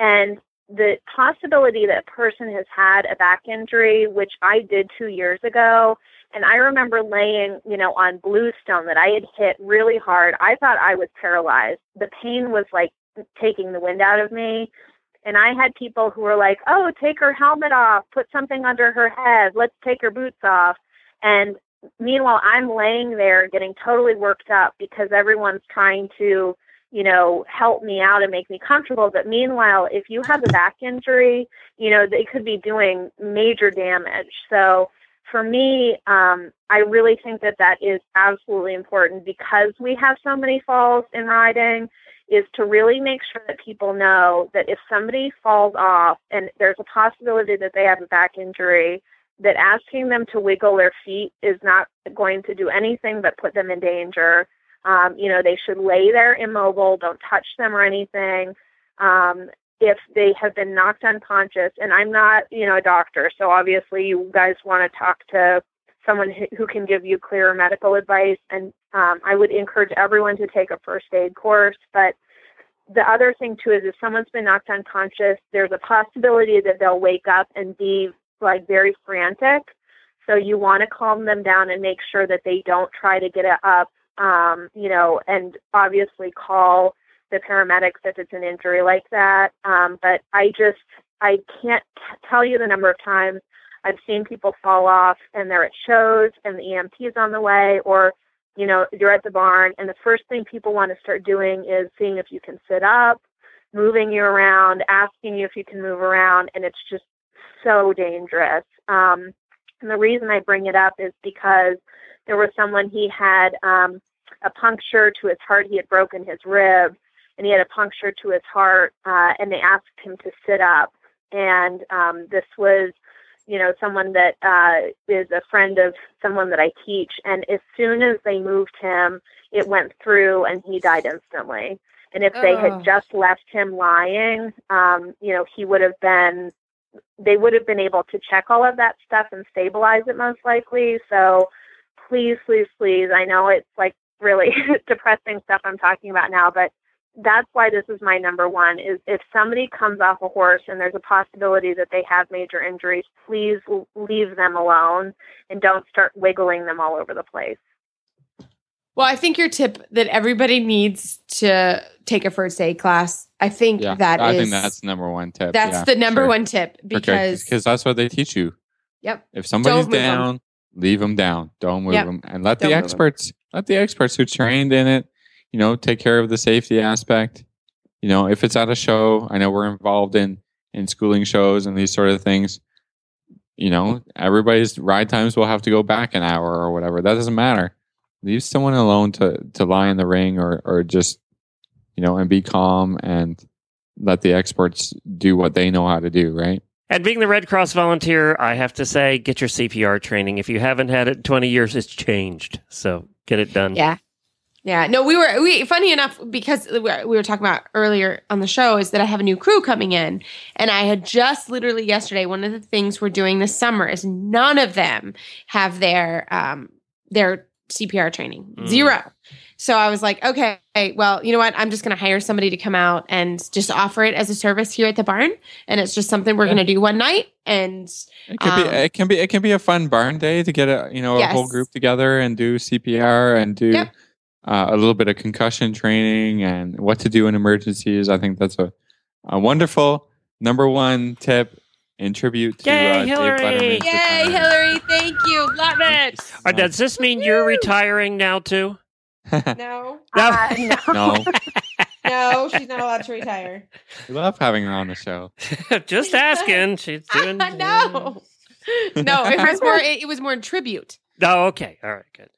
And the possibility that a person has had a back injury, which I did two years ago, and I remember laying, you know, on bluestone that I had hit really hard. I thought I was paralyzed. The pain was like taking the wind out of me. And I had people who were like, oh, take her helmet off, put something under her head, let's take her boots off. And meanwhile, I'm laying there getting totally worked up because everyone's trying to you know, help me out and make me comfortable. But meanwhile, if you have a back injury, you know, they could be doing major damage. So for me, um, I really think that that is absolutely important because we have so many falls in riding is to really make sure that people know that if somebody falls off and there's a possibility that they have a back injury, that asking them to wiggle their feet is not going to do anything but put them in danger. Um, you know, they should lay there immobile, don't touch them or anything. Um, if they have been knocked unconscious, and I'm not, you know, a doctor, so obviously you guys want to talk to someone who- can give you clearer medical advice. And um, I would encourage everyone to take a first aid course. But the other thing too is if someone's been knocked unconscious, there's a possibility that they'll wake up and be like very frantic. So you want to calm them down and make sure that they don't try to get up um, you know, and obviously call the paramedics if it's an injury like that. Um, but I just, I can't t- tell you the number of times I've seen people fall off and they're at shows and the EMT is on the way, or, you know, you're at the barn and the first thing people want to start doing is seeing if you can sit up, moving you around, asking you if you can move around, and it's just so dangerous. Um, and the reason I bring it up is because there was someone he had um, a puncture to his heart. He had broken his rib, and he had a puncture to his heart. Uh, and they asked him to sit up. And um, this was, you know, someone that uh, is a friend of someone that I teach. And as soon as they moved him, it went through, and he died instantly. And if they Oh. had just left him lying, um, you know, he would have been they would have been able to check all of that stuff and stabilize it most likely. So please, please, please, I know it's like really depressing stuff I'm talking about now, but that's why this is my number one is if somebody comes off a horse and there's a possibility that they have major injuries, please leave them alone and don't start wiggling them all over the place. Well, I think your tip that everybody needs to take a first aid class. I think Yeah, that I is think that's the number one tip. that's yeah, the number sure. one tip because because that's what they teach you. yep. If somebody's down, leave them down. Don't move Yep. them, and let Don't the experts, let the experts who trained in it, you know, take care of the safety aspect. You know, if it's at a show, I know we're involved in in schooling shows and these sort of things. You know, everybody's ride times will have to go back an hour or whatever. That doesn't matter. Leave someone alone to to lie in the ring or or just you know and be calm and let the experts do what they know how to do. Right. And being the Red Cross volunteer, I have to say, get your CPR training. If you haven't had it 20 years, it's changed. So get it done. Yeah. Yeah. No, we were, we, funny enough, because we were talking about earlier on the show, is that I have a new crew coming in. And I had just literally yesterday, one of the things we're doing this summer is none of them have their, um, their CPR training. Mm. Zero. So I was like, okay, well, you know what? I'm just going to hire somebody to come out and just offer it as a service here at the barn. And it's just something we're Yeah. going to do one night. And It can be Um, it can be it can be a fun barn day to get a you know a whole group together and do CPR and do Yep. uh, a little bit of concussion training and what to do in emergencies. I think that's a, a wonderful number one tip in tribute to Yay, uh, Dave Hilary! Letterman's Yay, retirement. Hilary! Thank you. Love it. Uh, does this mean you're retiring now too? No, Uh, no. no, no, she's not allowed to retire. we love having her on the show. Just asking. She's doing. no, no, it was more. It, it was more in tribute. Oh, okay. All right. Good.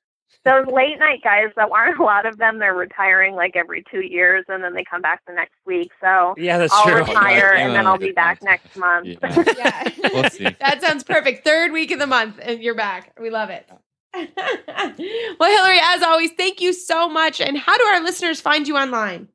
Those late night guys, though, aren't a lot of them. They're retiring like every two years, and then they come back the next week. So Yeah, that's I'll true. retire, Yeah, and then I'll be back point. next month. Yeah. Yeah, We'll see. that sounds perfect. Third week of the month, and you're back. We love it. well, Hilary, as always, thank you so much. And how do our listeners find you online?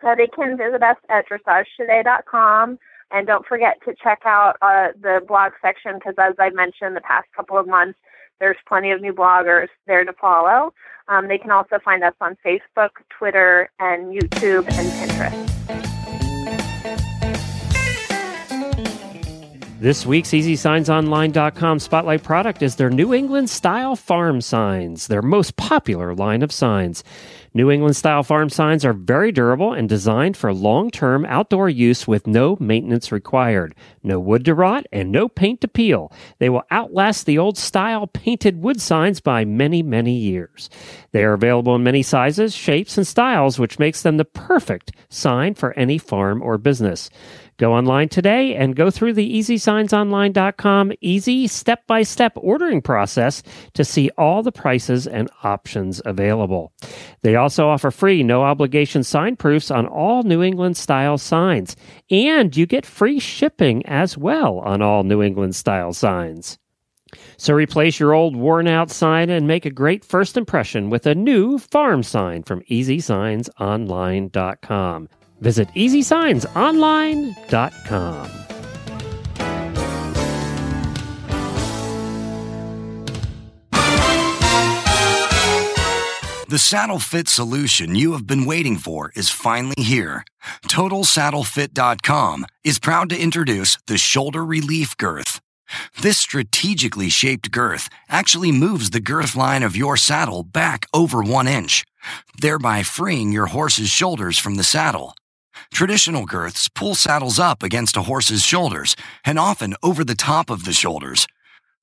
So they can visit us at dressagetoday.com. And don't forget to check out uh, the blog section because, as I mentioned, the past couple of months, there's plenty of new bloggers there to follow. Um, they can also find us on Facebook, Twitter, and YouTube and Pinterest. This week's EasySignsOnline.com spotlight product is their New England style farm signs, their most popular line of signs. New England style farm signs are very durable and designed for long term outdoor use with no maintenance required, no wood to rot, and no paint to peel. They will outlast the old style painted wood signs by many, many years. They are available in many sizes, shapes, and styles, which makes them the perfect sign for any farm or business. Go online today and go through the easysignsonline.com easy step by step ordering process to see all the prices and options available. They also offer free, no obligation sign proofs on all New England style signs, and you get free shipping as well on all New England style signs. So replace your old worn out sign and make a great first impression with a new farm sign from easysignsonline.com. Visit easysignsonline.com. The saddle fit solution you have been waiting for is finally here. TotalSaddleFit.com is proud to introduce the Shoulder Relief Girth. This strategically shaped girth actually moves the girth line of your saddle back over one inch, thereby freeing your horse's shoulders from the saddle. Traditional girths pull saddles up against a horse's shoulders and often over the top of the shoulders.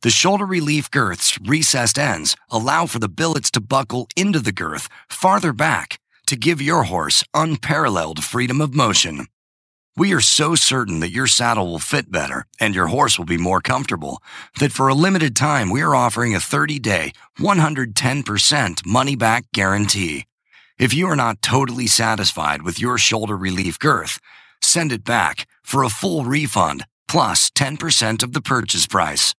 The shoulder relief girth's recessed ends allow for the billets to buckle into the girth farther back to give your horse unparalleled freedom of motion. We are so certain that your saddle will fit better and your horse will be more comfortable that for a limited time we are offering a 30 day, 110% money back guarantee. If you are not totally satisfied with your shoulder relief girth, send it back for a full refund plus 10% of the purchase price.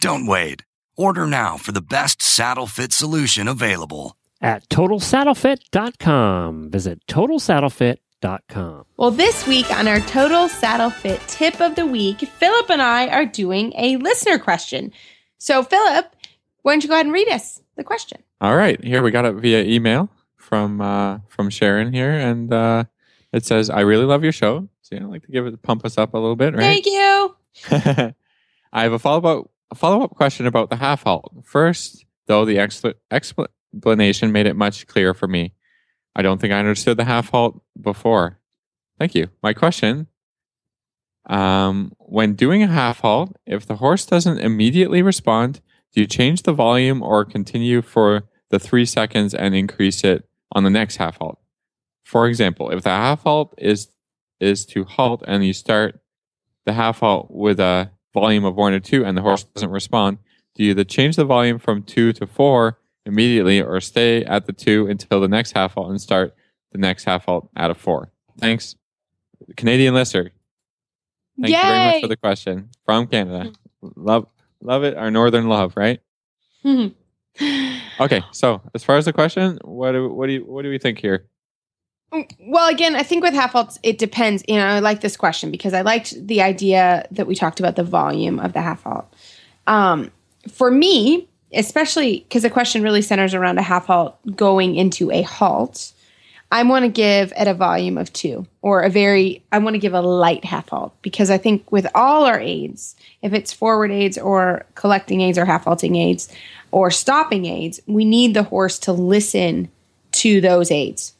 Don't wait. Order now for the best saddle fit solution available. At TotalSaddleFit.com. Visit TotalSaddleFit.com. Well, this week on our Total Saddle Fit tip of the week, Philip and I are doing a listener question. So, Philip, why don't you go ahead and read us the question? All right, here we got it via email from uh, from Sharon here, and uh, it says, "I really love your show." So you know, like to give it a pump us up a little bit, right? Thank you. I have a follow up a follow up question about the half halt. First, though, the expl- explanation made it much clearer for me. I don't think I understood the half halt before. Thank you. My question: um, When doing a half halt, if the horse doesn't immediately respond, do you change the volume or continue for the three seconds and increase it on the next half halt? For example, if the half halt is is to halt and you start the half halt with a volume of one or two and the horse doesn't respond, do you either change the volume from two to four immediately or stay at the two until the next half halt and start the next half halt at a four? Thanks. Canadian listener. Thank you very much for the question from Canada. Love love it. Our northern love, right? Okay, so as far as the question, what do what do you what do we think here? Well, again, I think with half halts, it depends. You know, I like this question because I liked the idea that we talked about the volume of the half halt. Um, for me, especially because the question really centers around a half halt going into a halt, I want to give at a volume of two or a very, I want to give a light half halt because I think with all our aids, if it's forward aids or collecting aids or half halting aids or stopping aids, we need the horse to listen to those aids.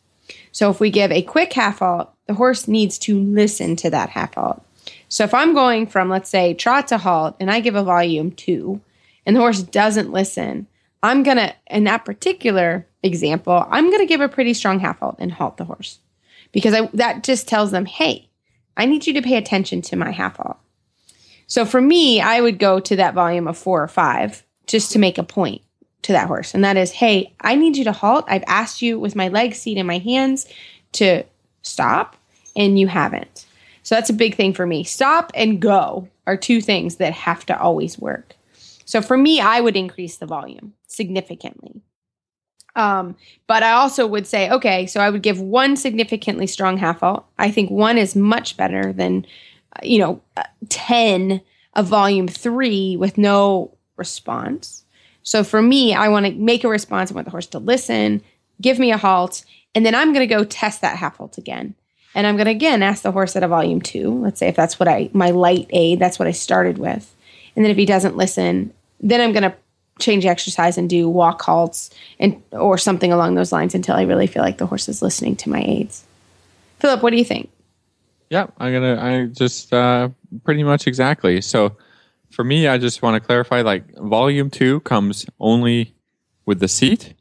So if we give a quick half halt, the horse needs to listen to that half halt. So if I'm going from, let's say, trot to halt and I give a volume two and the horse doesn't listen, I'm going to, in that particular example, I'm going to give a pretty strong half halt and halt the horse because I, that just tells them, hey, I need you to pay attention to my half halt. So for me, I would go to that volume of four or five just to make a point to that horse. And that is, hey, I need you to halt. I've asked you with my legs, seat, and my hands to stop, and you haven't. So that's a big thing for me. Stop and go are two things that have to always work. So for me, I would increase the volume significantly. Um, but I also would say, okay, so I would give one significantly strong half halt. I think one is much better than, uh, you know, uh, 10 of volume three with no response. So for me, I want to make a response. I want the horse to listen, give me a halt, and then I'm going to go test that half halt again. And I'm going to again ask the horse at a volume two. Let's say if that's what I, my light aid, that's what I started with. And then if he doesn't listen, then I'm going to change exercise and do walk halts and or something along those lines until I really feel like the horse is listening to my aids. Philip, what do you think? Yeah, I'm gonna. I just uh, pretty much exactly. So for me, I just want to clarify. Like volume two comes only with the seat.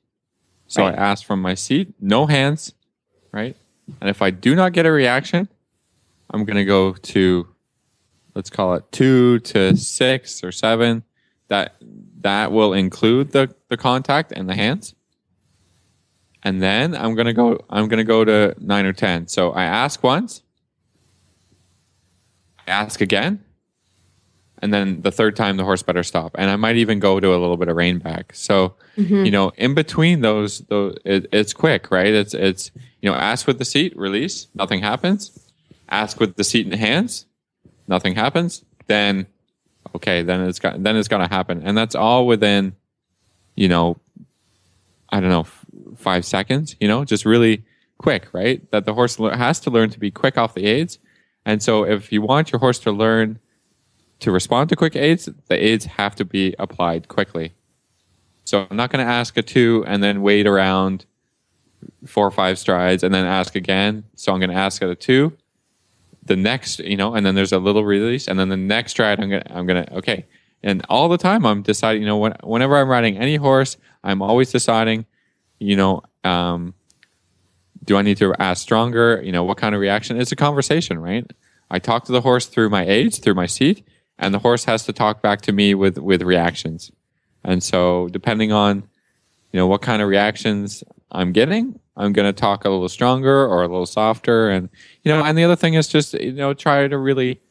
So Right. I ask from my seat, no hands, right? And if I do not get a reaction, I'm gonna go to, let's call it two to six or seven. That that will include the the contact and the hands. And then I'm gonna go. I'm gonna go to nine or ten. So I ask once. I ask again. And then the third time, the horse better stop. And I might even go to a little bit of rein back. So, mm-hmm. you know, in between those, those it, it's quick, right? It's, it's, you know, ask with the seat, release, nothing happens. Ask with the seat in hands, nothing happens. Then, okay, then it's got, then it's going to happen. And that's all within, you know, I don't know, f- five seconds, you know, just really quick, right? That the horse has to learn to be quick off the aids. And so if you want your horse to learn to respond to quick aids, the aids have to be applied quickly. So I'm not going to ask a two and then wait around four or five strides and then ask again. So I'm going to ask at a two, the next, you know, and then there's a little release, and then the next ride, I'm gonna, I'm gonna, okay. And all the time, I'm deciding, you know, when, whenever I'm riding any horse, I'm always deciding, you know, um, do I need to ask stronger? You know, what kind of reaction? It's a conversation, right? I talk to the horse through my aids, through my seat, and the horse has to talk back to me with with reactions. And so, depending on you know what kind of reactions I'm getting, I'm going to talk a little stronger or a little softer. And you know, and the other thing is just you know try to really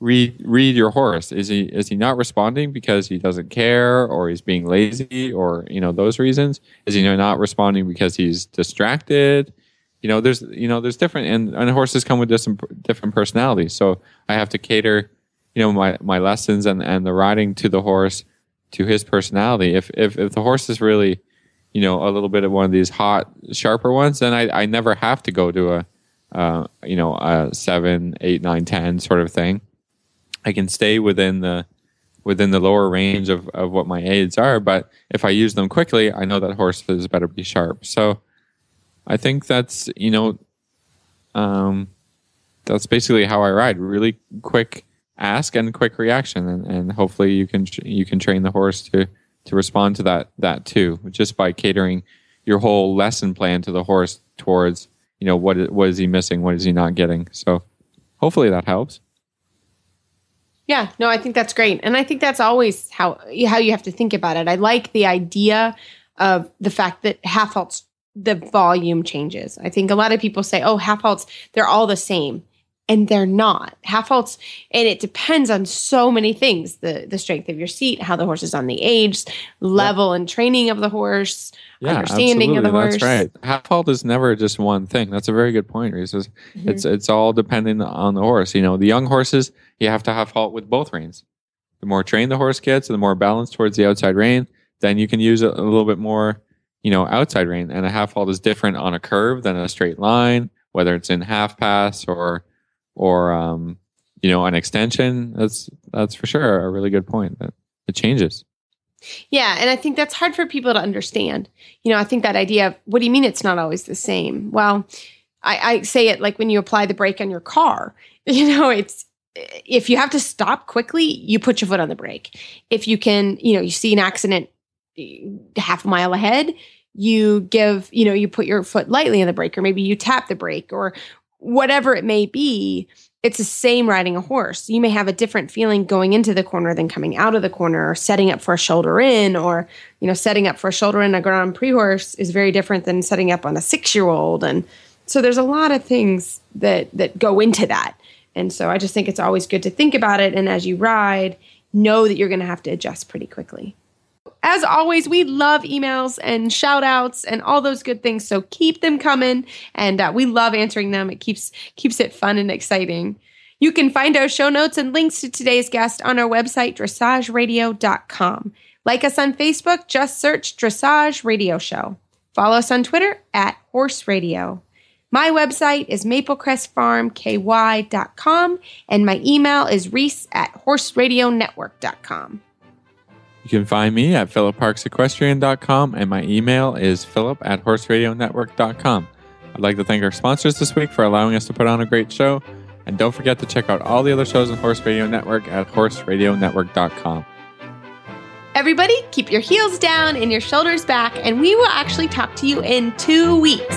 read read your horse. Is he is he not responding because he doesn't care or he's being lazy or you know those reasons? Is he not responding because he's distracted? You know, there's you know there's different and, and horses come with different different personalities. So I have to cater you know my my lessons and and the riding to the horse to his personality. If if if the horse is really you know a little bit of one of these hot sharper ones, then I I never have to go to a uh, you know a seven, eight, nine, ten sort of thing. I can stay within the within the lower range of, of what my aids are, but if I use them quickly, I know that horses better be sharp. So I think that's you know um, that's basically how I ride. Really quick ask and quick reaction, and, and hopefully you can you can train the horse to to respond to that that too, just by catering your whole lesson plan to the horse towards you know what i- what is he missing, what is he not getting. So hopefully that helps. Yeah, no, I think that's great, and I think that's always how how you have to think about it. I like the idea of the fact that half halts the volume changes. I think a lot of people say, "Oh, half halts they're all the same," and they're not. Half halts, and it depends on so many things: the the strength of your seat, how the horse is on the age, level and training of the horse, understanding of the horse. That's right. Half halt is never just one thing. That's a very good point, Reese. It's, Mm-hmm. it's it's all depending on the horse. You know, the young horses you have to half halt with both reins. The more trained the horse gets, the more balanced towards the outside rein, then you can use a, a little bit more, you know, outside rein. And a half halt is different on a curve than a straight line, whether it's in half pass or or um, you know, an extension. That's that's for sure a really good point. That it changes. Yeah, and I think that's hard for people to understand. You know, I think that idea of what do you mean it's not always the same? Well, I, I say it like when you apply the brake on your car. You know, it's if you have to stop quickly, you put your foot on the brake. If you can, you know, you see an accident eh, half a mile ahead, you give, you know, you put your foot lightly on the brake, or maybe you tap the brake, or whatever it may be. It's the same riding a horse. You may have a different feeling going into the corner than coming out of the corner, or setting up for a shoulder in, or you know, setting up for a shoulder in a Grand Prix horse is very different than setting up on a six year old. And so there's a lot of things that that go into that. And so I just think it's always good to think about it. And as you ride, know that you're going to have to adjust pretty quickly. As always, we love emails and shout outs and all those good things. So keep them coming. And uh, we love answering them. It keeps, keeps it fun and exciting. You can find our show notes and links to today's guest on our website, dressageradio.com. Like us on Facebook, just search Dressage Radio Show. Follow us on Twitter at Horse Radio. My website is maplecrestfarmky.com and my email is reese at horseradionetwork.com. You can find me at philipparksequestrian.com and my email is philip at horseradionetwork.com. I'd like to thank our sponsors this week for allowing us to put on a great show. And don't forget to check out all the other shows on Horse Radio Network at horseradionetwork.com. Everybody, keep your heels down and your shoulders back, and we will actually talk to you in two weeks.